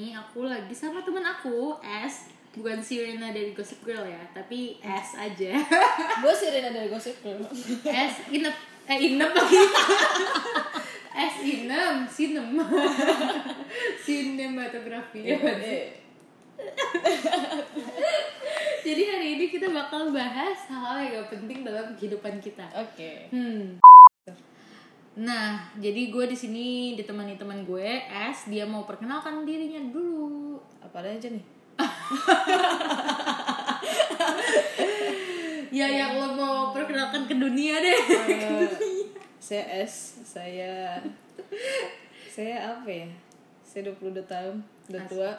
ini aku lagi sama temen aku S. Bukan Sirena dari Gossip Girl ya tapi S aja. Gue Sirena dari Gossip Girl. S inep eh inep lagi. S inem sinem. Sinematografi ya Eh, jadi hari ini kita bakal bahas hal-hal yang gak penting dalam kehidupan kita. Oke. Hmm. Nah, jadi gue di sini ditemani teman gue, S. Dia mau perkenalkan dirinya dulu. apa aja nih. Ya, yang lo mau perkenalkan ke dunia deh. Eh, saya S saya saya apa ya? Saya 22 tahun udah tua.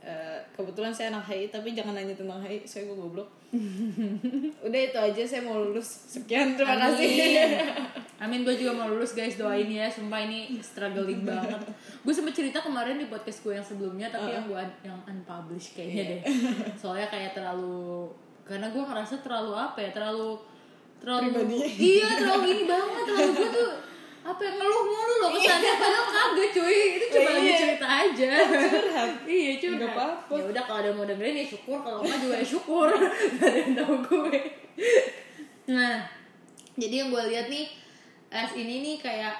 Eh, kebetulan saya anak HI tapi jangan nanya tentang HI saya gue goblok. Udah itu aja saya mau lulus. Sekian terima kasih Amin, gue juga mau lulus guys, doain ya. Sumpah ini struggling banget. Gue sempet cerita kemarin di podcast gue yang sebelumnya, tapi yang gue yang unpublished kayaknya deh. Soalnya kayak terlalu, karena gue ngerasa terlalu apa ya, terlalu terlalu Pribadi. iya terlalu ini banget. Terlalu gue tuh apa ya ngeluh mulu loh kesannya. Padahal kagak cuy. Itu cuma lagi Iya. cerita aja. Curhat. Iya curhat. Nggak apa-apa. ya udah kalau ada yang mau dengerin ya syukur. Kalau enggak juga ya syukur. Gak ada yang tahu gue. Nah jadi yang gue lihat nih S ini nih kayak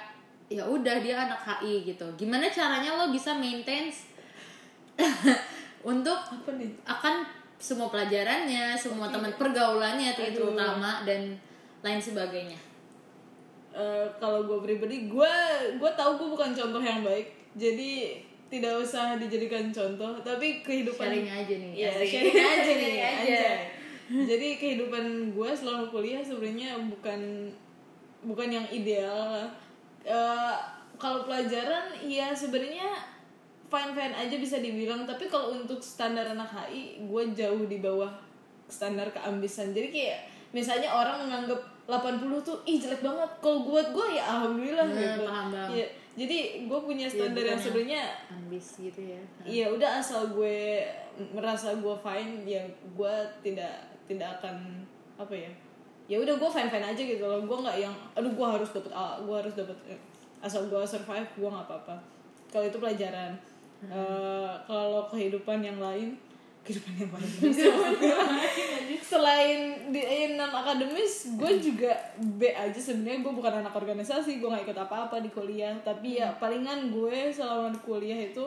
ya udah dia anak HI gitu. Gimana caranya lo bisa maintain untuk apa nih? akan semua pelajarannya semua teman pergaulannya Aduh. terutama dan lain sebagainya? Eh, kalau gue pribadi gue gue tahu gue bukan contoh yang baik. Jadi tidak usah dijadikan contoh. Tapi kehidupan sharing aja nih asik. sharing aja nih, aja. Jadi kehidupan gue selama kuliah sebenarnya bukan bukan yang ideal. Eh, kalau pelajaran ya sebenarnya fine fine aja bisa dibilang, tapi kalau untuk standar anak HI gue jauh di bawah standar keambisan. Jadi kayak misalnya orang menganggap 80 tuh ih jelek banget. Kalau buat gue ya alhamdulillah Hmm, gitu. paham. Iya, jadi gue punya standar bukan yang yang- sebenarnya ambis gitu ya Iya udah asal gue merasa gue fine ya gue tidak tidak akan apa ya ya udah gue fine fine aja gitu loh. Gue nggak yang aduh gue harus dapet A gue harus dapet E. asal gue survive gue nggak apa apa kalau itu pelajaran. Eh, kalau kehidupan yang lain kehidupan yang lain. Selain di non akademis gue juga B aja sebenarnya. Gue bukan anak organisasi gue nggak ikut apa apa di kuliah. Tapi ya palingan gue selama di kuliah itu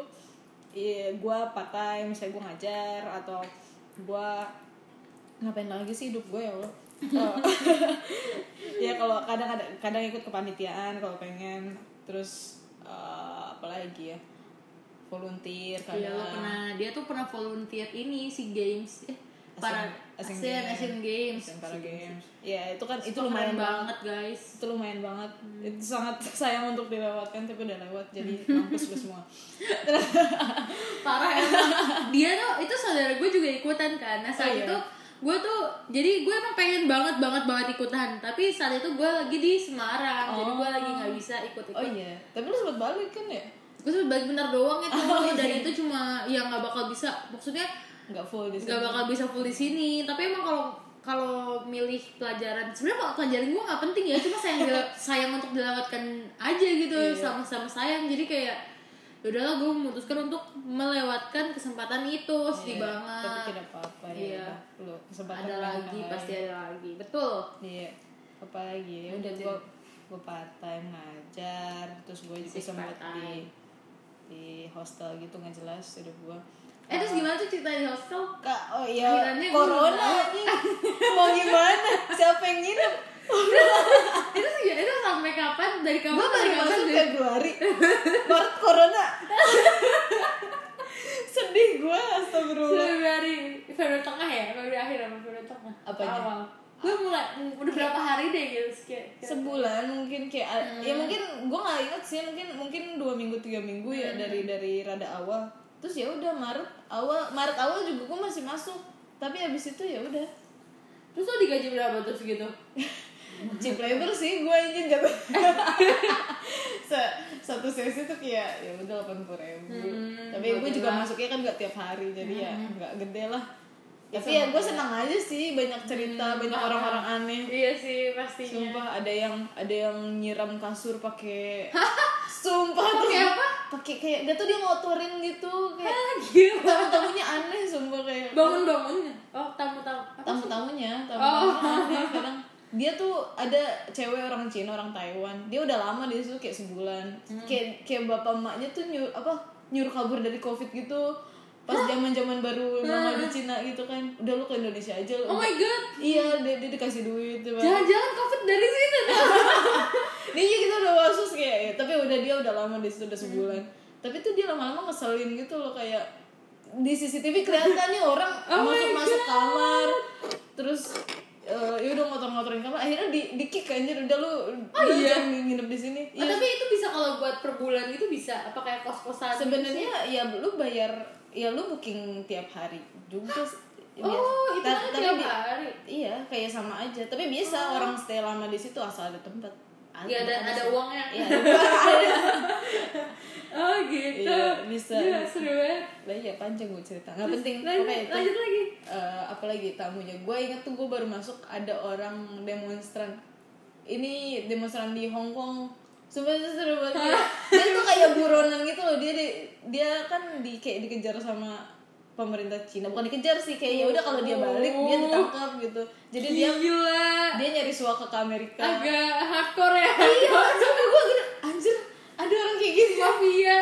Iya, gue part time, misalnya gue ngajar atau gue ngapain lagi sih hidup gue ya Allah. Oh. ya kalau kadang ada kadang ikut kepanitiaan kalau pengen terus eh, apa lagi ya volunteer Iya, kadang lo pernah dia tuh pernah volunteer ini si games eh para Asian Asian Games. Asian Games. Asian Para Games ya itu kan itu Itu lumayan banget guys. itu lumayan banget itu sangat sayang untuk dilewatkan tapi udah lewat jadi mampus lu semua Parah emang. dia tuh itu saudara gue juga ikutan kan. Nah saat Oh, iya. itu gue tuh jadi gue emang pengen banget banget banget ikutan tapi saat itu gue lagi di Semarang jadi gue Oh. lagi nggak bisa ikut ikut oh iya tapi lu sempat balik kan ya gue tuh balik bener doang itu Oh, iya. dan itu cuma yang nggak bakal bisa maksudnya nggak full di nggak sana bakal bisa full di sini tapi emang kalau kalau milih pelajaran sebenarnya kalau pelajaran gue nggak penting ya cuma sayang sayang untuk dilewatkan aja gitu Iya. sama-sama sayang jadi kayak yaudahlah gue memutuskan untuk melewatkan kesempatan itu sedih Iya, banget tapi tidak apa-apa ya Iya. udah. lu kesempatan ada lagi pasti ada lagi betul iya apa lagi ya udah gua gua part time ngajar terus gue juga sempat di di hostel gitu nggak jelas hidup gua eh terus gimana tuh cerita di hostel Kak, oh iya, Akhirannya corona anjing. Mau gimana? Siapa yang nginep? Itu itu sampai kapan? Dari kapan? Gue dari baru masuk dari- Februari. Maret corona. Sedih gue, astagfirullah. Februari Februari tengah ya? Februari akhir apa Februari tengah? Apanya? awal. Gue mulai udah berapa hari deh gitu kayak kayak- Sebulan mungkin kayak ya mungkin gue nggak inget sih mungkin mungkin dua minggu tiga minggu ya dari dari rada awal. Terus ya udah Maret awal Maret awal juga gue masih masuk. Tapi abis itu ya udah. Terus lo digaji berapa terus gitu cheap labor sih gue izin jatuh satu sesi tuh kayak ya udah delapan puluh ribu Hmm, tapi gue juga lah. masuknya kan gak tiap hari jadi ya nggak gede lah Ya, tapi ya gue senang aja sih banyak cerita Hmm, banyak orang-orang aneh iya sih pastinya sumpah ada yang ada yang nyiram kasur pakai sumpah tuh Pakai apa? pakai kayak gak tau dia ngotorin gitu kayak Ah, gila. tamu-tamunya aneh sumpah kayak Bangun-bangunnya. Oh, tamu-tamu. Apa sih? tamu-tamunya Oh. tamu-tamunya aneh kadang dia tuh ada cewek orang Cina orang Taiwan. Dia udah lama di situ kayak sebulan. Hmm. kayak kayak bapak emaknya tuh nyuruh apa nyuruh kabur dari covid gitu. Pas zaman zaman baru mama di Cina gitu kan. Udah lu ke Indonesia aja lu Oh my god. iya dia, dia dikasih duit Jangan-jangan covid dari situ dia iya kita udah wasus kayak ya. tapi udah dia udah lama di situ udah sebulan. Tapi tuh dia lama-lama ngeselin gitu loh kayak di CCTV kelihatan nih orang Oh masuk masuk God. kamar terus eh, ya udah ngotor-ngotorin kamar. Akhirnya di di kick anjir. Udah lu Oh, lu iya? jangan nginep di sini. Oh, tapi itu bisa kalau buat per bulan gitu bisa? Apa kayak kos-kosan? Sebenarnya ya lu bayar ya lu booking tiap hari juga sih. Oh, itu Ta- kan tapi tiap hari. iya kayak sama aja. Tapi biasa orang stay lama di situ asal ada tempat Iya, ada- ada uangnya. Iya. Oh gitu. Iya, bisa. Iya, seru banget. Lah iya panjang gue cerita. Terus penting. lanjut, Pokoknya itu. lanjut lagi. Eh, apalagi tamunya. Gue inget tuh gue baru masuk ada orang demonstran. Ini demonstran di Hong Kong. Sumpah itu seru banget. Dia tuh kayak buronan gitu loh. Dia di- dia kan di kayak dikejar sama pemerintah Cina. Bukan dikejar sih kayak ya udah kalau dia balik dia ditangkap gitu. Jadi dia Gila. dia nyari suaka ke Amerika. Agak hardcore ya. Iya, sampai gue gini, anjir, ada orang kayak gini. Mafia.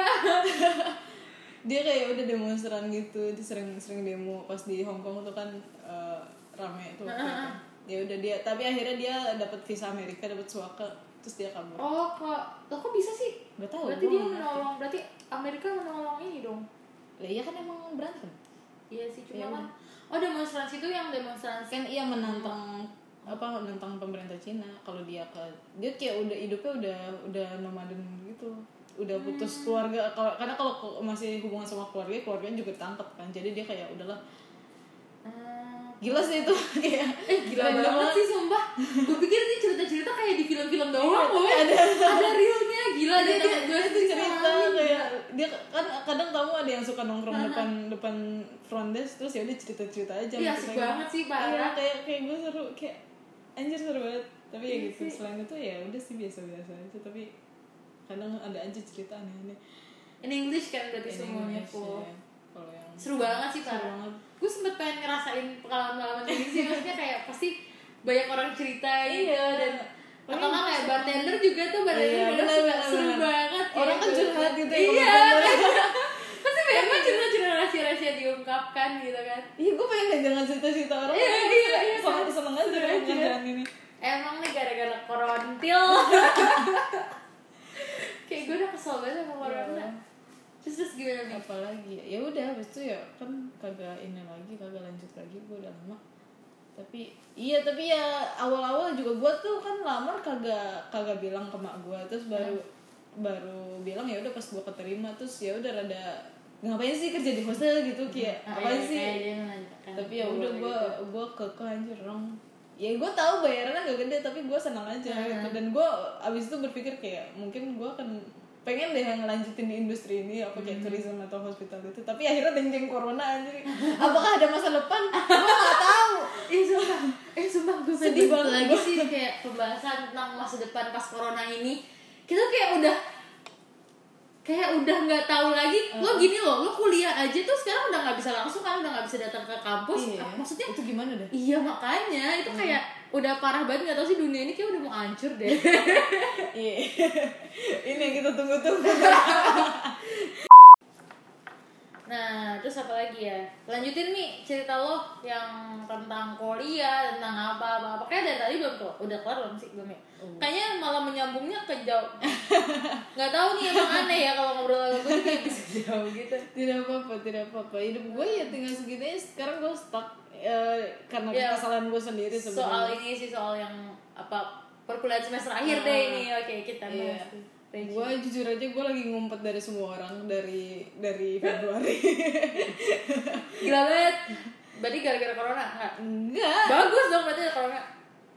dia kayak udah demonstran gitu dia sering sering demo pas di Hong Kong tuh kan eh, rame tuh ya udah dia tapi akhirnya dia dapat visa Amerika dapat suaka terus dia kabur Oh, kok lo kok bisa sih? Gak tahu, Berarti dia menolong, berarti Amerika menolong ini dong. lah iya kan emang berantem Iya sih, cuma Iya, kan Oh, demonstrasi itu yang demonstrasi kan iya menantang apa menantang pemerintah Cina. Kalau dia ke dia kayak udah hidupnya udah udah nomaden gitu. Udah putus keluarga. Kalau karena kalau masih hubungan sama keluarga keluarganya juga ditangkap kan. Jadi dia kayak udahlah. Hmm. Gila sih itu. Kayak Eh gila random banget sih sumpah. Gue pikir ini cerita-cerita kayak di film-film doang loh Iya, ada. Ada realnya. Gila dia, dia, gue dia cerita kayak dia kan kadang kamu ada yang suka nongkrong depan depan front desk terus ya udah cerita cerita aja Iya, asik kita. banget sih, parah. iya, kayak kayak gue seru kayak anjir seru banget. Tapi ya Iya gitu sih. selain itu ya udah sih biasa biasa aja. Tapi kadang ada aja cerita aneh aneh In English kan berarti semuanya full. yang Seru banget sih banget. Gue sempet pengen ngerasain pengalaman-pengalaman kayak sih Maksudnya kayak pasti banyak orang cerita Iya. dan atau nggak kayak bartender juga tuh bartender Iya, suka benar, seru banget Orang kayak kan curhat gitu ya, iya bartender. pasti banyak banget cerita-cerita rahasia-rahasia diungkapkan gitu kan. Iya gue pengen jangan cerita cerita orang Iya, iya, iya, kan? seneng aja dengan pekerjaan ini. Emang nih gara-gara korontil. Kayak gue udah kesel banget sama corona Iya. Terus terus gimana nih? apalagi? Ya ya udah habis itu ya kan kagak ini lagi kagak lanjut lagi gue udah lama tapi iya tapi ya awal-awal juga gue tuh kan lamar kagak kagak bilang ke mak gue terus baru baru bilang ya udah pas gue keterima terus ya udah rada ngapain sih kerja di hostel gitu kayak Ah, apa iya, sih? tapi ya udah gitu. gue gue keke anjir orang ya gue tahu bayarannya gak gede tapi gue senang aja Ah. gitu. Dan gue abis itu berpikir kayak mungkin gue akan pengen deh ngelanjutin di industri ini apa Hmm. kayak tourism atau hospitality. Tapi akhirnya denceng corona anjir. Apakah ada masa depan? Gue gak tahu. Eh sumpah, eh sumpah gue Sedih banget. lagi sih kayak pembahasan tentang masa depan pas corona ini. Kita kayak udah kayak udah nggak tahu lagi. Lo gini loh lo kuliah aja tuh sekarang udah nggak bisa langsung kan udah nggak bisa datang ke kampus. Iya. Ah, maksudnya itu gimana dah iya makanya. Itu kayak udah parah banget nggak tahu sih dunia ini kayak udah mau hancur deh iya ini yang kita tunggu-tunggu Nah, terus apa lagi ya? Lanjutin nih cerita lo yang tentang kuliah, tentang apa apa apa. Kayak dari tadi belum tuh, udah kelar belum sih belum ya? Kayaknya malah menyambungnya ke jauh. Nggak tahu nih emang aneh ya kalau ngobrol sama gue tuh kayak bisa jauh gitu. tidak apa-apa tidak apa-apa hidup gue ya tinggal segini aja. sekarang gue stuck eh, karena Ya. kesalahan gue sendiri Soal sebenarnya ini sih soal yang apa perkuliahan semester akhir deh ini. Oke kita Iya. bahas. tuh. Regi. gue jujur aja gue lagi ngumpet dari semua orang dari dari Februari Gila banget. Berarti gara-gara corona nggak? enggak Bagus dong berarti corona.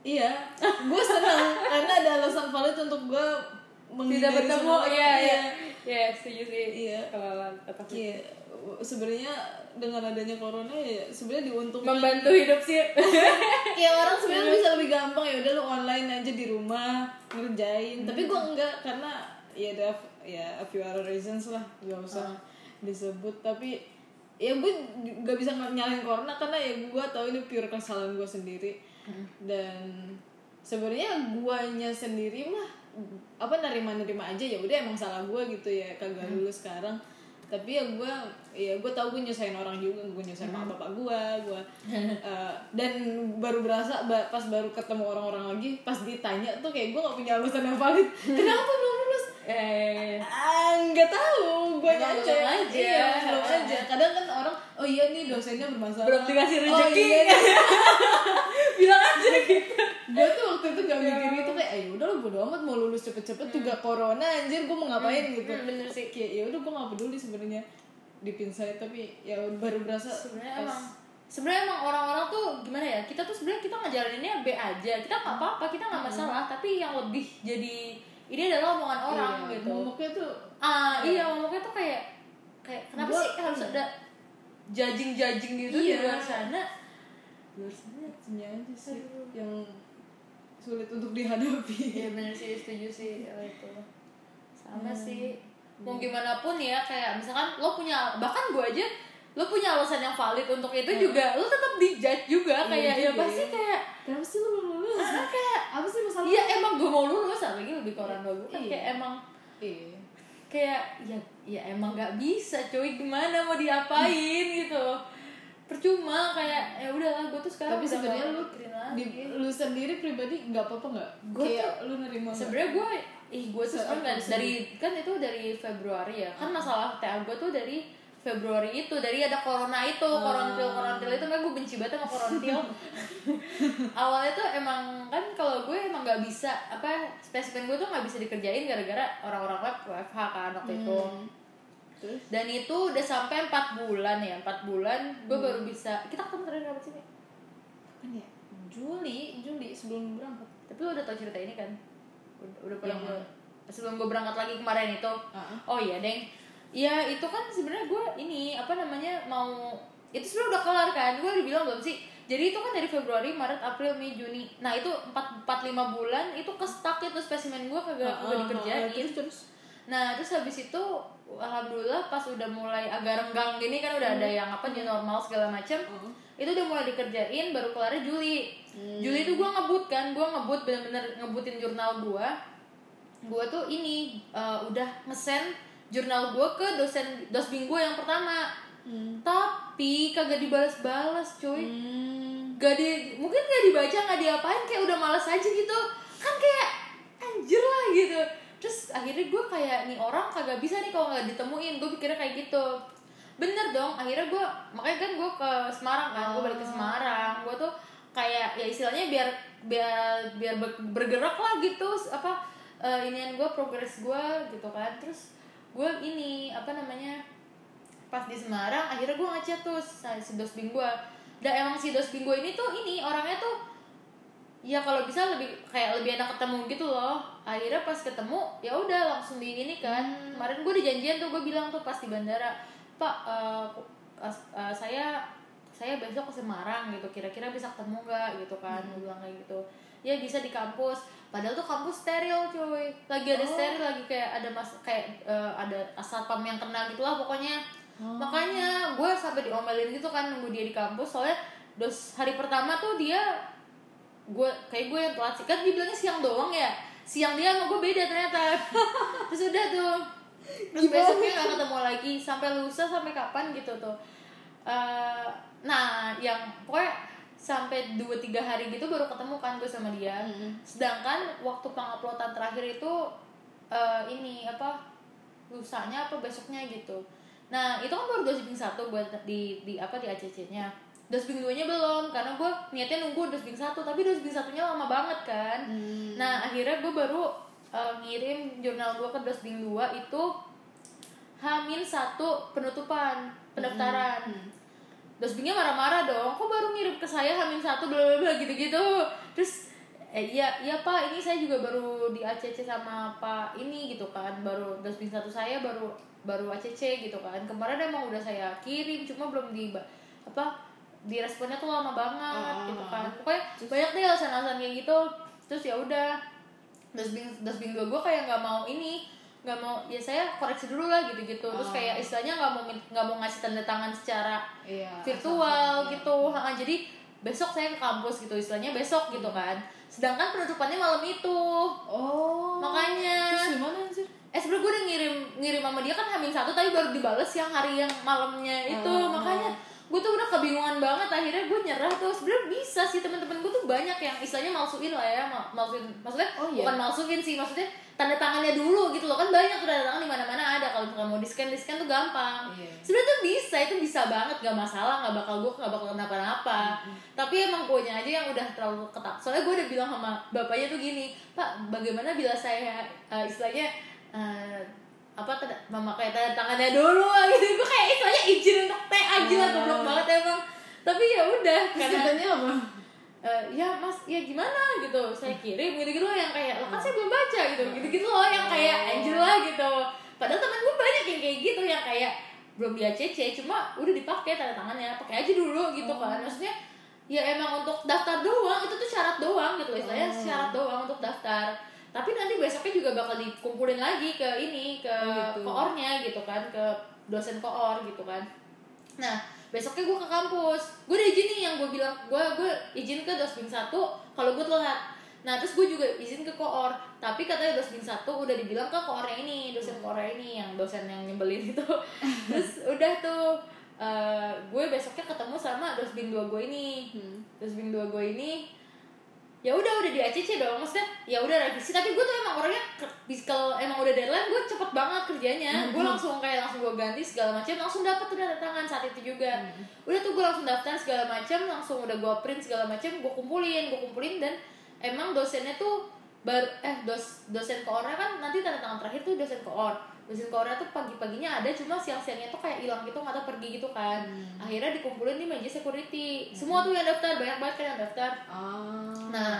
iya gue senang karena ada alasan valid untuk gue Tidak menghindari bertemu, semua orang. iya iya. Iya setuju sih. Iya. Kalau Iya, sebenarnya dengan adanya corona ya sebenarnya diuntungkan. Membantu hidup sih. kayak orang sebenarnya bisa lebih gampang ya udah lu online aja di rumah ngerjain. Tapi gue enggak karena ya ada ya a few other reasons lah gak usah disebut. Tapi ya gue gak bisa nyalain corona karena ya gue tahu ini pure kesalahan gue sendiri. Dan sebenarnya guanya sendiri mah apa nerima nerima aja. Ya udah emang salah gue gitu ya kagak lulus sekarang tapi ya gue ya gue tau gue nyusahin orang juga gue nyusahin mak bapak gue gue eh, dan baru berasa pas baru ketemu orang-orang lagi pas ditanya tuh kayak gue gak punya alasan yang valid kenapa belum lulus? Eh ah nggak tahu gue belum aja. iya belum aja. Kadang kan orang oh iya nih dosennya bermasalah. Belum dikasih oh, rezeki. iya, nih. bilang aja gitu. gue tuh waktu itu gak mikir itu kayak ayo udah lo bodo amat mau lulus cepet-cepet juga corona anjir gue mau ngapain gitu. Hmm, bener sih. kayak ya udah gue gak peduli sebenarnya di pinsay tapi ya baru berasa sebenarnya pas- emang sebenarnya emang orang-orang tuh gimana ya kita tuh sebenarnya kita ngejalaninnya B aja. Kita nggak apa-apa kita nggak masalah tapi yang lebih jadi ini adalah omongan orang iya, gitu. momoknya tuh ah iya ngomongnya tuh kayak kayak kenapa Gua- sih harus ada judging judging gitu di Iya. luar sana? Di luar sana aja sih yang sulit untuk dihadapi. Iya bener sih setuju sih itu. Sama Hmm. sih. Mau gimana pun ya kayak misalkan lo punya bahkan gue aja lo punya alasan yang valid untuk itu juga lo tetap dijudge juga Iya kayak ya juga pasti ya. kayak kenapa sih lo belum lulus? Ah, kayak apa sih masalah? iya emang gue mau lulus apalagi lebih ke orang tua gue kan Iya. kayak emang iya. kayak ya ya emang nggak bisa cuy gimana mau diapain gitu percuma kayak ya udahlah gue tuh sekarang tapi udah sebenarnya lu di lu sendiri pribadi nggak apa-apa nggak? Gua kayak lu nerima sebenarnya gue ih gue tuh Se- sebenarnya apa dari kan itu dari Februari ya kan masalah TA gue tuh dari Februari itu dari ada corona itu korontil korontil itu makanya gue benci banget sama korontil. Awalnya tuh emang kan kalau gue emang nggak bisa apa spesimen gue tuh nggak bisa dikerjain gara-gara orang-orang web WFH kan waktu itu terus dan itu udah sampai empat bulan ya empat bulan gue baru bisa kita ketemu terakhir apa sih kan ya Juli Juli sebelum berangkat. Tapi lo udah tau cerita ini kan? Udah, udah pernah gue sebelum gue berangkat lagi kemarin itu. Ah. oh iya deng. Ya itu kan sebenarnya gue ini apa namanya mau itu sebenarnya udah kelar kan? Gue udah bilang belum sih? Jadi itu kan dari Februari Maret April Mei Juni. Nah itu empat empat lima bulan itu ke stuck itu spesimen gue kagak ah, dikerjain. ah, terus terus Nah terus habis itu alhamdulillah pas udah mulai agak renggang gini kan udah ada yang apa new normal segala macam Hmm. itu udah mulai dikerjain baru kelarnya Juli. Juli itu gue ngebut kan gue ngebut bener-bener ngebutin jurnal gue gue tuh ini eh, udah ngesen jurnal gue ke dosen dosbing gue yang pertama. Hmm. tapi kagak dibalas-balas cuy. Hmm. gak di mungkin gak dibaca gak diapain kayak udah males aja gitu. Kan kayak anjir lah gitu terus akhirnya gue kayak nih orang kagak bisa nih kalau nggak ditemuin. Gue pikirnya kayak gitu. Bener dong akhirnya gue makanya kan gue ke Semarang kan gue balik ke Semarang. Gue tuh kayak ya istilahnya biar biar biar ber- bergerak lah gitu apa eh, inian gue progres gue gitu kan. Terus gue ini apa namanya pas di Semarang akhirnya gue ngechat tuh si dosbing gue dan emang si dosbing gue ini tuh ini orangnya tuh ya kalau bisa lebih kayak lebih enak ketemu gitu loh. Akhirnya pas ketemu ya udah langsung di ini kan kemarin gue dijanjian tuh gue bilang tuh pas di bandara pak eh, as- eh, saya saya besok ke Semarang gitu kira-kira bisa ketemu nggak? Gitu kan gue bilang kayak gitu. Ya bisa di kampus. Padahal tuh kampus steril cuy. Lagi ada steril lagi kayak ada mas kayak eh, ada satpam yang kena gitu lah pokoknya. Makanya gue sampai diomelin gitu kan nunggu dia di kampus. Soalnya dos hari pertama tuh dia gue kayak gue yang telat sih kan dibilangnya siang doang ya? Siang dia sama gue beda ternyata. Terus udah tuh. Terus besoknya nggak ketemu lagi. Sampai lusa sampai kapan gitu tuh. Eh, nah yang pokoknya sampai dua tiga hari gitu baru ketemu kan gue sama dia. Sedangkan waktu penguploadan terakhir itu eh, ini apa lusanya apa besoknya gitu. Nah itu kan baru dosbing satu buat di di apa di ACC-nya dosbing duanya belum karena gue niatnya nunggu dosbing satu tapi dosbing satunya lama banget kan. Nah akhirnya gue baru eh, ngirim jurnal gue ke dosbing dua itu hamin satu penutupan pendaftaran. Dosbingnya marah-marah dong kok baru ngirim ke saya hamin satu bla bla gitu-gitu. Terus eh iya iya pak ini saya juga baru di ACC sama pak ini gitu kan baru dosbing satu saya baru baru ACC gitu kan. Kemarin emang udah saya kirim cuma belum di apa diresponnya tuh lama banget Ah, gitu kan pokoknya banyak deh alasan-alasan kayak gitu terus ya udah dosbing dosbing gue gue kayak nggak mau ini nggak mau ya saya koreksi dulu lah gitu gitu terus Oh. kayak istilahnya nggak mau nggak mau ngasih tanda tangan secara Iya. virtual asal-asalan, gitu Ha, jadi besok saya ke kampus gitu istilahnya besok gitu kan sedangkan penutupannya malam itu Oh. Makanya. Terus gimana sih? eh sebenernya gue udah ngirim ngirim sama dia kan hamin satu tapi baru dibales yang hari yang malamnya itu Oh. makanya gue tuh udah kebingungan banget akhirnya gue nyerah tuh. Sebenarnya bisa sih teman-teman gue tuh banyak yang istilahnya malsuin lah ya ma- malsuin maksudnya Oh, iya? bukan malsuin sih maksudnya tanda tangannya dulu gitu loh. Kan banyak tuh tanda tangan di mana-mana ada kalau misalkan mau di scan di scan tuh gampang. Iya. sebenarnya tuh bisa itu bisa banget gak masalah nggak bakal gue nggak bakal kenapa-napa. Tapi emang gue aja yang udah terlalu ketat. Soalnya gue udah bilang sama bapaknya tuh gini pak bagaimana bila saya eh, istilahnya eh, apa tanda, memakai tanda tangannya dulu gitu. Gue kayak istilahnya izin untuk TA gila Ah. goblok banget emang. Tapi ya udah karena katanya apa? eh, ya mas ya gimana? gitu. Saya kirim gitu gitu loh yang kayak lo kan saya belum baca gitu. Gitu gitu loh yang kayak Oh. anjir lah gitu. Padahal temen gue banyak yang kayak gitu yang kayak belum di ACC cuma udah dipakai tanda tangannya pakai aja dulu gitu kan. Maksudnya ya emang untuk daftar doang itu tuh syarat doang gitu loh. Istilahnya Oh. syarat doang untuk daftar tapi nanti besoknya juga bakal dikumpulin lagi ke ini ke Oh, gitu. koornya gitu kan ke dosen koor gitu kan. Nah besoknya gue ke kampus. Gue udah izin nih yang gue bilang gue gue izin ke dosbing satu kalau gue telat. Nah terus gue juga izin ke koor. Tapi katanya dosbing satu udah dibilang ke koornya ini dosen koornya ini yang dosen yang nyebelin itu. Terus udah tuh eh, gue besoknya ketemu sama dosbing dua gue ini. Hmm. dosbing dua gue ini ya udah udah di ACC dong maksudnya ya udah revisi. Tapi gue tuh emang orangnya kalau emang udah deadline gue cepet banget kerjanya. Gue langsung kayak langsung gue ganti segala macam langsung dapet tuh tanda tangan saat itu juga. Udah tuh gue langsung daftar segala macam langsung udah gue print segala macam gue kumpulin gue kumpulin dan emang dosennya tuh bar eh dos dosen koornya kan nanti tanda tangan terakhir tuh dosen koor dosen koornya tuh pagi-paginya ada cuma siang-siangnya tuh kayak hilang gitu nggak tahu pergi gitu kan. Akhirnya dikumpulin di meja security. Semua tuh yang daftar banyak banget kan yang daftar. Ah. Nah,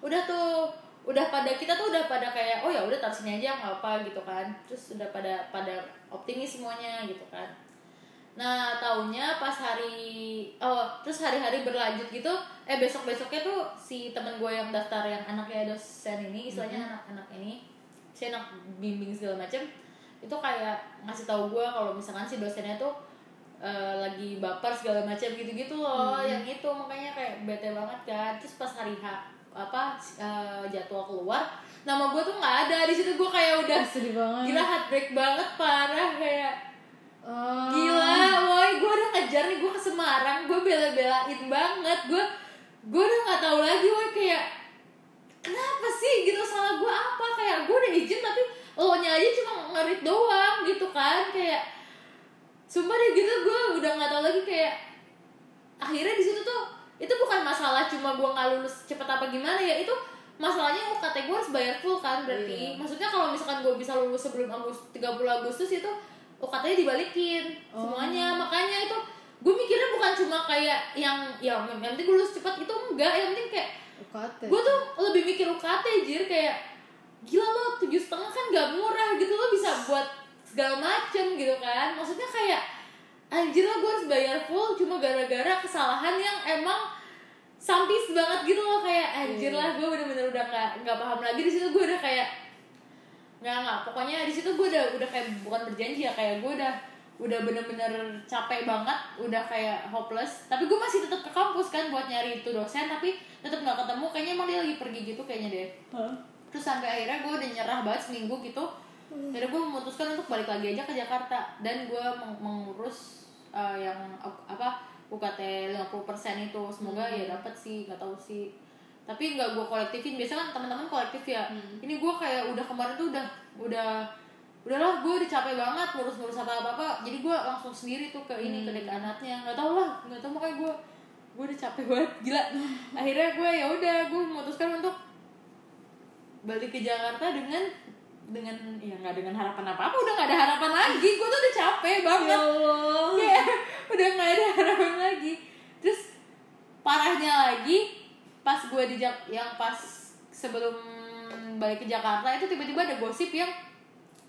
udah tuh udah pada kita tuh udah pada kayak oh ya udah sini aja nggak apa gitu kan. Terus udah pada pada optimis semuanya gitu kan. Nah taunya pas hari oh terus hari-hari berlanjut gitu eh besok besoknya tuh si temen gue yang daftar yang anaknya dosen ini istilahnya anak-anak ini si anak bimbing segala macem itu kayak ngasih tahu gue kalau misalkan si dosennya tuh eh, lagi baper segala macam gitu-gitu loh yang itu makanya kayak bete banget kan. Terus pas hari H apa eh, jadwal keluar nama gue tuh nggak ada. Di situ gue kayak udah sedih banget. gila heartbreak banget parah kayak Ah. gila woi gue udah ngejar nih gue ke Semarang gue bela-belain banget. Gue gue udah nggak tahu lagi woi kayak kenapa sih gitu salah gue apa? Kayak gue udah izin tapi lo nya aja cuma ngerit doang gitu kan kayak sumpah deh gitu gue udah nggak tahu lagi kayak akhirnya di situ tuh itu bukan masalah cuma gue nggak lulus cepet apa gimana ya itu masalahnya UKT gue harus bayar full kan berarti Iya. maksudnya kalau misalkan gue bisa lulus sebelum Agustus 30 Agustus itu UKT-nya dibalikin Oh. semuanya makanya itu gue mikirnya bukan cuma kayak yang yang yang penting gue lulus cepat itu enggak yang penting kayak UKT. gue tuh lebih mikir UKT jir kayak gila lo tujuh setengah kan gak murah gitu lo bisa buat segala macem gitu kan. Maksudnya kayak anjir lah gue harus bayar full cuma gara-gara kesalahan yang emang sampis banget gitu loh. Kayak anjir lah gue bener-bener udah nggak nggak paham lagi. Di situ gue udah kayak nggak nggak. Pokoknya di situ gue udah udah kayak bukan berjanji ya kayak gue udah udah bener-bener capek banget udah kayak hopeless. Tapi gue masih tetap ke kampus kan buat nyari itu dosen tapi tetap nggak ketemu. Kayaknya emang dia lagi pergi gitu kayaknya deh. Hah? Terus sampai akhirnya gue udah nyerah banget seminggu gitu. Akhirnya gue memutuskan untuk balik lagi aja ke Jakarta. Dan gue meng- mengurus uh, yang apa UKT 50% itu. Semoga ya dapat sih nggak tahu sih. Tapi nggak gue kolektifin. Biasa kan teman-teman kolektif ya. Ini gue kayak udah kemarin tuh udah udah udahlah gue udah capek banget ngurus-ngurus apa apa apa jadi gue langsung sendiri tuh ke ini ke dekanatnya nggak tau lah nggak tau makanya gue gue udah capek banget. Gila. Akhirnya gue ya udah gue memutuskan untuk balik ke Jakarta dengan dengan ya nggak dengan harapan apa apa udah nggak ada harapan lagi. Gue tuh udah capek Ya banget. Allah. Kayak udah nggak ada harapan lagi. Terus parahnya lagi pas gue di Jak yang pas sebelum balik ke Jakarta itu tiba-tiba ada gosip yang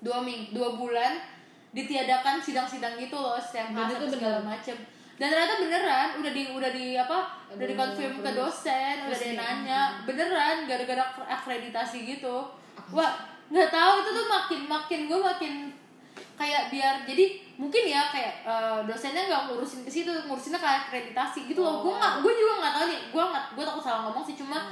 dua ming dua bulan ditiadakan sidang-sidang gitu loh SMH itu segala macem dan ternyata beneran udah di udah di apa udah dikonfirm ke dosen udah dia nanya. Beneran gara-gara akreditasi gitu. Wah nggak tahu itu tuh makin makin gue makin kayak biar jadi mungkin ya kayak eh, dosennya nggak ngurusin ke situ ngurusinnya kayak akreditasi gitu loh. Gue nggak gue juga nggak tahu nih gue nggak gue takut salah ngomong sih cuma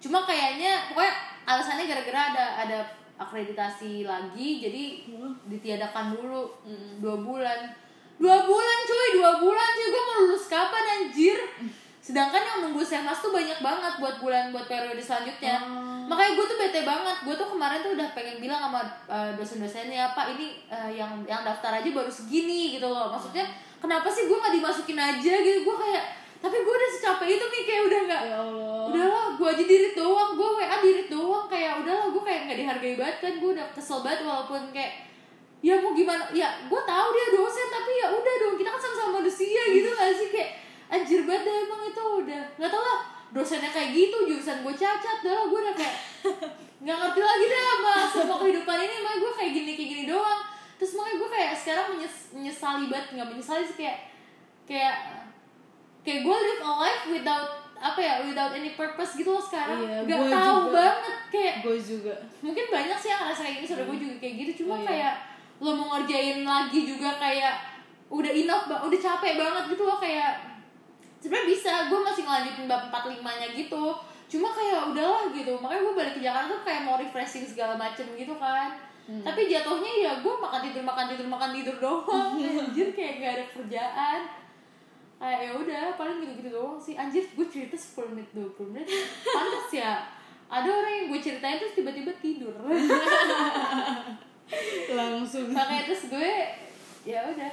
cuma kayaknya pokoknya alasannya gara-gara ada ada akreditasi lagi jadi ditiadakan dulu dua bulan dua bulan cuy dua bulan cuy. Gue mau lulus kapan anjir? Sedangkan yang nunggu semas tuh banyak banget buat bulan buat periode selanjutnya. Makanya gue tuh bete banget. Gue tuh kemarin tuh udah pengen bilang sama uh, dosen-dosennya pak ini uh, yang yang daftar aja baru segini gitu loh. Maksudnya kenapa sih gue nggak dimasukin aja gitu? Gue kayak tapi gue udah secapek itu nih kayak udah nggak ya udahlah gue aja dirit doang. Gue wa dirit doang. Kayak udahlah gue kayak nggak dihargai banget kan. Gue udah kesel banget walaupun kayak ya mau gimana? Ya gue tahu dia dosen tapi ya udah dong kita kan sama-sama manusia gitu gak sih? Kayak anjir banget deh emang itu udah. Nggak tau lah dosennya kayak gitu jurusan gue cacat dah gue udah kayak nggak ngerti lagi deh sama semua kehidupan ini. Makanya gue kayak gini kayak gini doang. Terus makanya gue kayak sekarang menyes menyesali banget nggak menyesali sih kayak kayak kayak gue live a life without apa ya without any purpose gitu loh sekarang. Iya, nggak gua tahu juga. banget kayak gue juga. mungkin banyak sih yang ngerasa kayak gini saudara gue juga kayak gitu. Cuma Oh, iya. kayak lo mau ngerjain lagi juga kayak udah enough udah capek banget gitu loh kayak sebenarnya bisa gue masih ngelanjutin bab 45 nya gitu. Cuma kayak udahlah gitu. Makanya gue balik ke Jakarta tuh kayak mau refreshing segala macem gitu kan. Hmm. tapi jatuhnya ya gue makan tidur makan tidur makan tidur doang. Anjir kayak gak ada kerjaan. Kayak ya udah paling gitu gitu doang sih. Anjir gue cerita 10 menit 20 menit. Panas ya. Ada orang yang gue ceritain terus tiba-tiba tidur langsung. Makanya terus gue ya udah.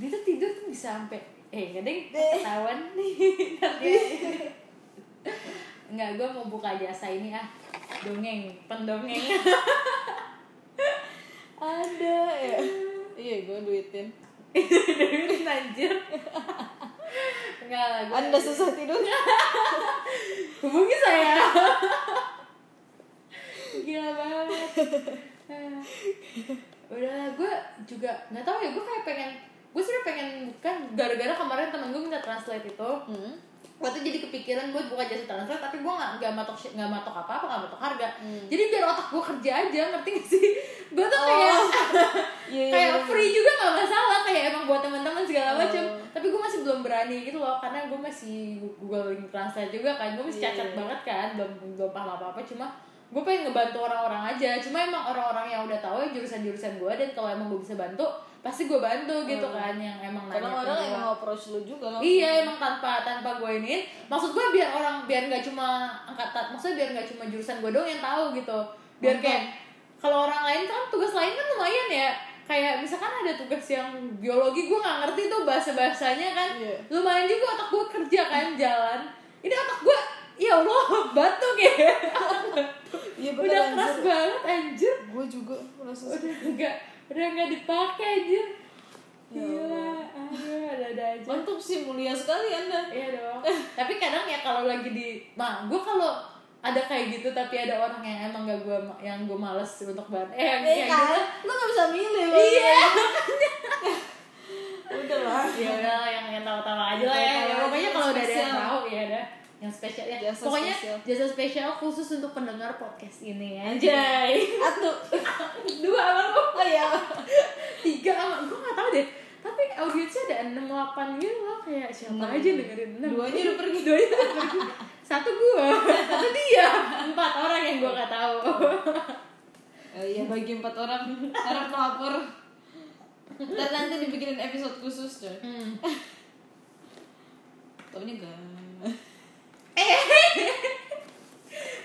Dia tuh tidur tuh bisa sampai eh nggak deh. ketahuan nih. Nanti. nggak gue mau buka jasa ini ah. Dongeng pendongeng. Ada ya. Iya gue duitin. Dengerin anjir. Enggak lah gue anda susah tidur. Hubungi saya. Gila banget Udah gue juga nggak tahu ya gue kayak pengen gue sudah pengen kan gara-gara kemarin temen gue minta translate itu hmm. waktu jadi kepikiran buat buka jasa translate tapi gue nggak nggak matok nggak matok apa apa nggak matok harga Hmm. jadi biar otak gue kerja aja ngerti gak sih gue tuh kayak Iya, iya, kayak iya. free juga nggak masalah kayak emang buat teman-teman segala Oh. macam tapi gue masih belum berani gitu loh karena gue masih Google Translate juga kan gue masih Iya, cacat iya. banget kan belum belum paham apa apa cuma gue pengen ngebantu orang-orang aja cuma emang orang-orang yang udah tahu jurusan-jurusan gue dan kalau emang gue bisa bantu pasti gue bantu gitu Hmm. kan yang emang karena orang gua. emang approach lu juga langsung. Iya emang tanpa tanpa gue ini maksud gue biar orang biar nggak cuma angkatan maksudnya biar nggak cuma jurusan gue doang yang tahu gitu biar Nonton. kayak kalau orang lain kan tugas lain kan lumayan ya kayak misalkan ada tugas yang biologi gue nggak ngerti tuh bahasa bahasanya kan Iya. lumayan juga otak gue kerja kan jalan ini otak gue ya allah batuk ya iya bener udah keras anjir. banget anjir gue juga merasa udah enggak udah nggak dipakai anjir Ya Gila, aduh, ada-ada aja. mantap sih mulia sekali anda Iya dong. Tapi kadang ya kalau lagi di, nah gue kalau ada kayak gitu tapi ada orang yang emang gak gue yang gue males untuk banget. Eh, yang Eh kayak kan, gitu. lu gak bisa milih lu. Iya. Udah lah. Ya udah yang yang tahu-tahu aja lah ya. Ya pokoknya kalau udah ada yang tahu ya ada yang spesial ya. Jasa pokoknya spesial. jasa spesial khusus untuk pendengar podcast ini ya. Anjay. Atu. Dua lu. Oh iya. Tiga sama gue gak tahu deh. Tapi audiensnya ada enam delapan gitu loh kayak siapa Enam. aja dengerin enam. Duanya udah pergi. Duanya udah pergi. Satu gue, satu dia. Empat orang yang gue gak tahu. Oh iya bagi empat orang harap melapor. Ntar nanti dibikinin episode khusus coy. Hmm. Taunya gak.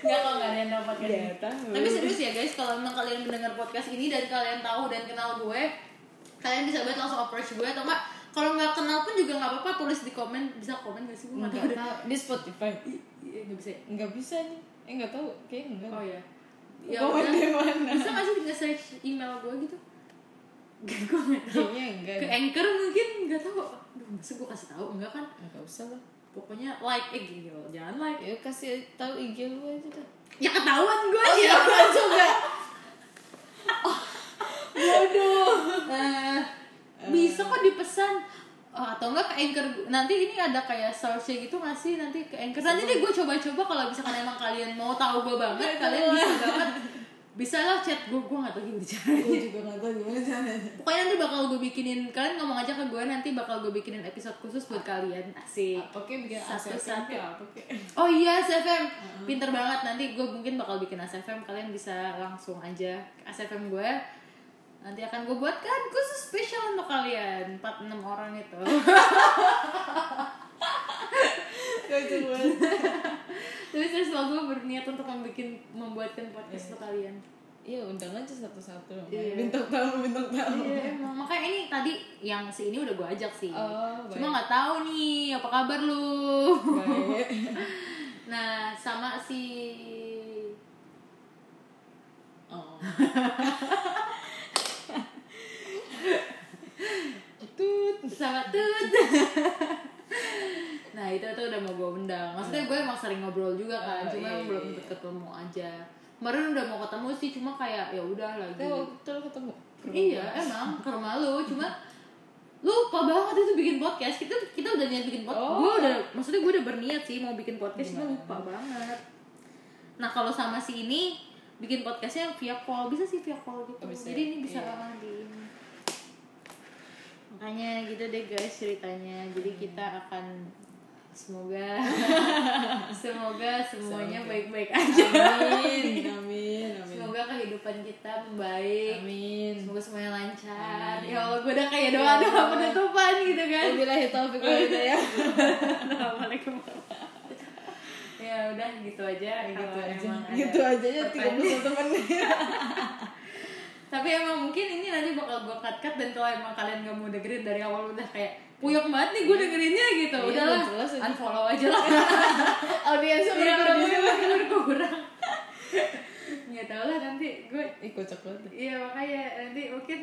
Gak kok gak ada yang tahu podcast ini. Gak tahu. Tapi serius ya guys, kalau memang kalian mendengar podcast ini dan kalian tahu dan kenal gue, kalian bisa banget langsung approach gue atau enggak kalau nggak kenal pun juga nggak apa-apa tulis di komen bisa komen gak sih gue nggak tahu. Di Spotify. Iya, nggak bisa ya? Enggak bisa nih. Eh enggak tahu. Kayaknya enggak. oh ya ya Komen di mana? bisa nggak sih nge-search email gue gitu Gak, gue nggak Kayaknya enggak. ke anchor mungkin nggak tahu Aduh, masa gue kasih tahu enggak kan Enggak usah lah. Pokoknya like eh gitu jangan like. Ya kasih tahu IG lu aja dah. ya ketahuan gue Oh ya. iya, juga. Bodoh. Eh, bisa kok dipesan. Oh, atau enggak ke anchor nanti ini ada kayak search gitu nggak sih? Nanti ke anchor nanti deh gue coba-coba kalau misalkan emang kalian mau tahu gue banget kalian bisa banget bisa lah chat gue gue nggak tahu gimana caranya. Gue juga nggak tahu gimana caranya. Pokoknya nanti bakal gue bikinin kalian ngomong aja ke gue nanti bakal gue bikinin episode khusus buat kalian. Asik. Apa kayak bikin apa kayak Oh iya ASFM Pinter banget Nanti gue mungkin bakal bikin ASFM Kalian bisa langsung aja ke ASFM gue Nanti akan gue buatkan khusus spesial untuk kalian 4-6 orang itu banget. Tapi saya selalu berniat untuk membuat, membuatkan podcast untuk kalian. Iya undang aja satu-satu. Iya. bintang tamu bintang tamu. Iya emang. Makanya ini tadi yang si ini udah gue ajak sih. Oh, Cuma nggak tahu nih apa kabar lu? Baik. Nah sama si oh. Tut sama tut itu tuh udah mau gue undang. Maksudnya gue emang sering ngobrol juga kan Oh, cuma iya, belum iya. sempet ketemu aja. Kemarin udah mau ketemu sih cuma kayak ya udah lagi lo ketemu. Iya emang ke rumah lu cuma lupa banget itu bikin podcast. Kita kita udah niat bikin podcast Oh. gue udah maksudnya gue udah berniat sih mau bikin podcast cuma lupa banget. Nah kalau sama si ini bikin podcastnya via call. Bisa sih via call gitu. Oh, bisa. jadi ini bisa Iya. di makanya gitu deh guys ceritanya. Jadi kita akan semoga semoga semuanya baik-baik aja amin amin amin semoga kehidupan kita membaik amin semoga semuanya lancar Amin. ya Allah gue udah kayak doa doa penutupan gitu kan taufiq wal hidayah. Assalamualaikum ya udah gitu aja Gitu aja. Gitu aja ya pertanyaan. 31 menit. tapi emang mungkin ini nanti bakal gue cut cut dan kalau emang kalian gak mau dengerin dari awal udah kayak puyok banget nih gue dengerinnya gitu. Iya, udahlah udah jelas unfollow aja lah. Audiensnya Iya, berkurang. makin berkurang. Nggak tau lah nanti gue kocak banget. Iya makanya nanti mungkin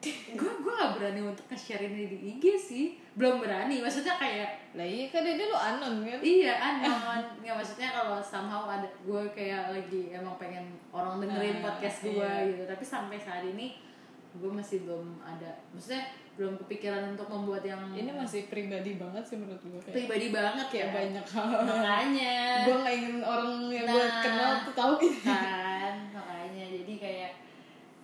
gue gue gak berani untuk nge-share ini di IG sih belum berani maksudnya kayak Lah iya kan dia lu anon kan. iya anon nggak maksudnya kalau somehow ada gue kayak lagi emang pengen orang dengerin Ah, podcast gue iya. gitu tapi sampai saat ini gue masih belum ada maksudnya belum kepikiran untuk membuat yang Ini masih pribadi banget sih menurut gue kayak. pribadi banget Kayak ya banyak hal. makanya gue gak ingin orang yang gue Nah. kenal tuh tahu kan makanya jadi kayak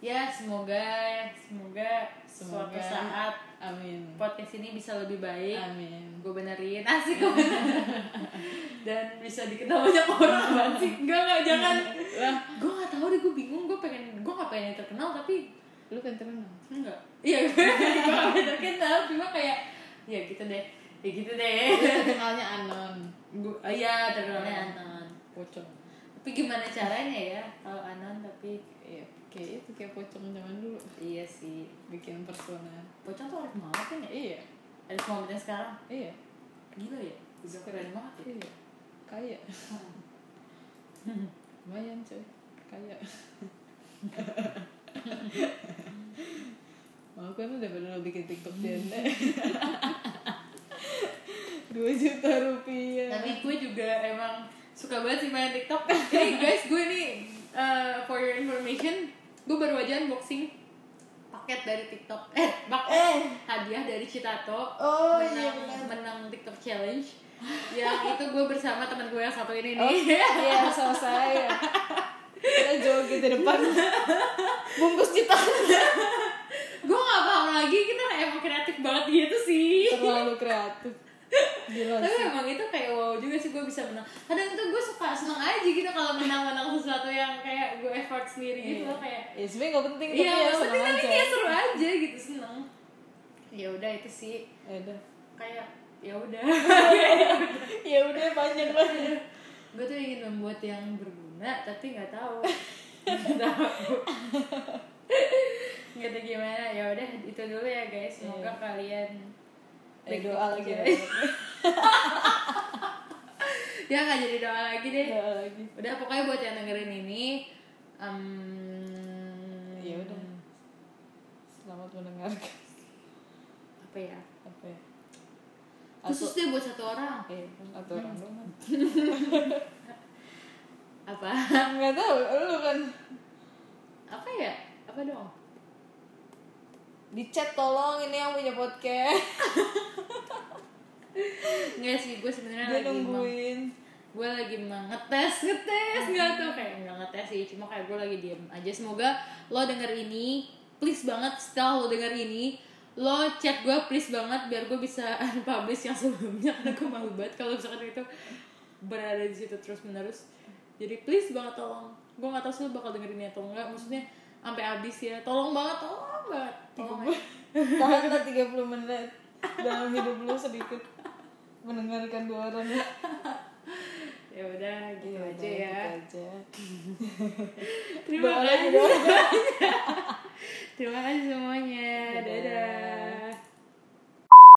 ya semoga semoga, suatu Semoga. saat Amin. podcast ini bisa lebih baik Amin. gue benerin asik gue benerin. dan bisa dikenal banyak orang banget sih enggak enggak jangan Lah, gue nggak tahu deh gue bingung gue pengen gue nggak pengen yang terkenal tapi lu kan terkenal. enggak iya gue nggak pengen terkenal cuma kayak ya gitu deh ya gitu deh terkenalnya anon. gue iya terkenalnya anon Pocong. tapi gimana caranya ya kalau anon tapi Iya, kayak itu kayak pocong zaman dulu. iya sih Bikin persona. pocong tuh harus maafin ya Iya. ada semua yang sekarang Iya. gila ya udah keren banget ya Iya. Kaya. Lumayan coy. Kaya. Mau kan udah bener bikin TikTok janda. Dua juta rupiah. tapi gue juga emang suka banget sih main TikTok. Hey guys, gue nih uh, for your information, gue baru aja unboxing paket dari TikTok. Eh, paket Eh. hadiah dari Citato. Oh, menang, iya benar. menang TikTok challenge. yang itu gue bersama teman gue yang satu ini Oh, nih. iya sama saya. Kita joget di depan. Bungkus cita. gue gak paham lagi kita emang kreatif banget gitu sih. Terlalu kreatif. Gila Tapi sih. emang itu kayak wow juga sih gue bisa menang. Kadang tuh gue suka seneng aja gitu kalau menang-menang sesuatu yang kayak gue effort sendiri gitu loh kayak Ya sebenernya gak penting Iya, tapi ya seneng penting tapi aja. kayak seru aja gitu seneng. Ya udah itu sih Ya udah. kayak ya udah. Ya udah panjang banget. gue tuh ingin membuat yang berguna tapi nggak tahu. Nggak tahu. Nggak tahu gimana. Ya udah itu dulu ya guys. Semoga Iya. kalian Eh doa lagi. aja. Ya nggak jadi doa lagi deh. Doa lagi. Udah pokoknya buat yang dengerin ini em, Ya udah. Selamat mendengarkan. apa ya? Apa ya? Khusus deh buat satu orang. Eh, atau orang doang. Apa? Enggak tahu, lu kan Apa ya? Apa dong? Di chat tolong ini yang punya podcast. Enggak sih, gue sebenarnya lagi nungguin. gue lagi ngetes ngetes nggak tuh kayak nggak ngetes sih cuma kayak gue lagi diem aja semoga lo denger ini please banget setelah lo denger ini lo chat gue please banget biar gue bisa unpublish yang sebelumnya karena gue malu banget kalau misalkan itu berada di situ terus menerus jadi please banget tolong gue nggak tahu sih lo bakal denger ini atau enggak maksudnya sampai habis ya. Tolong banget tolong banget. Tolong ya. tahanlah 30 menit dalam hidup lu sedikit. Mendengarkan dua orang. Ya udah gitu Iya, aja udah, ya. gitu aja. terima kasih terima kasih semuanya